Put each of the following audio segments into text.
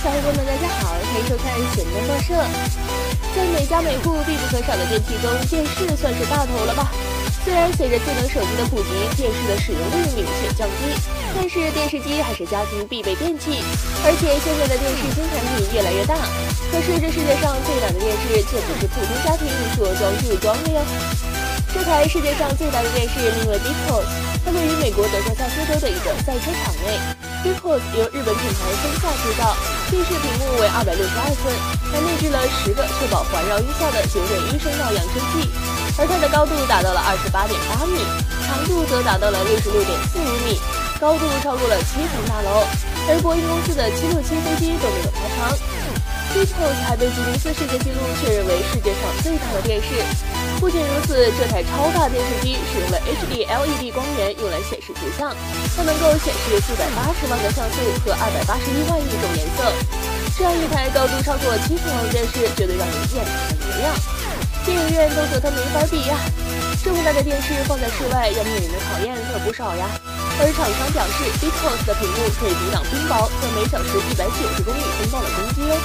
小伙伴们，大家好，欢迎收看闲灯报社。在每家每户必不可少的电器中，电视算是大头了吧？虽然随着智能手机的普及，电视的使用率明显降低，但是电视机还是家庭必备电器。而且现在的电视新产品越来越大，可是这世界上最大的电视却不是普通家庭所装就装的哟。这台世界上最大的电视名为 b i c o s 它位于美国德克萨斯州的一个赛车场内。b c o s 由日本品牌松下制造，电视屏幕为二百六十二寸，还内置了十个确保环绕音效的九点一声道扬声器，而它的高度达到了二十八点八米，长度则达到了六十六点四五米，高度超过了七层大楼，而波音公司的七六七飞机都没有它长。b c o 还被吉尼斯世界纪录确认为世界上最大的电视。不仅如此，这台超大电视机是 HD LED 光源用来显示图像，它能够显示四百八十万个像素和二百八十一万亿种颜色。这样一台高度超过七层楼的电视，绝对让人眼前一亮，电影院都和它没法比呀！这么大的电视放在室外，要面临的考验可不少呀。而厂商表示 b i c o s 的屏幕可以抵挡冰雹和每小时一百九十公里风暴的攻击哦。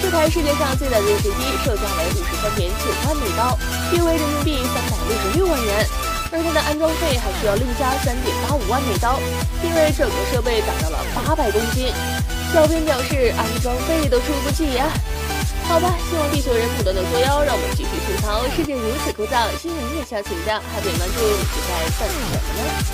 这台世界上最大的电视机售价为五十三点九万美刀，约为人民币三百六十六万元，而它的安装费还需要另加三点八五万美刀，因为整个设备达到了八百公斤。小编表示，安装费都出不起呀。好吧，希望地球人不断的作妖，让我们继续吐槽世界如此枯燥，新闻也下请假，还点关注你在等什么呢？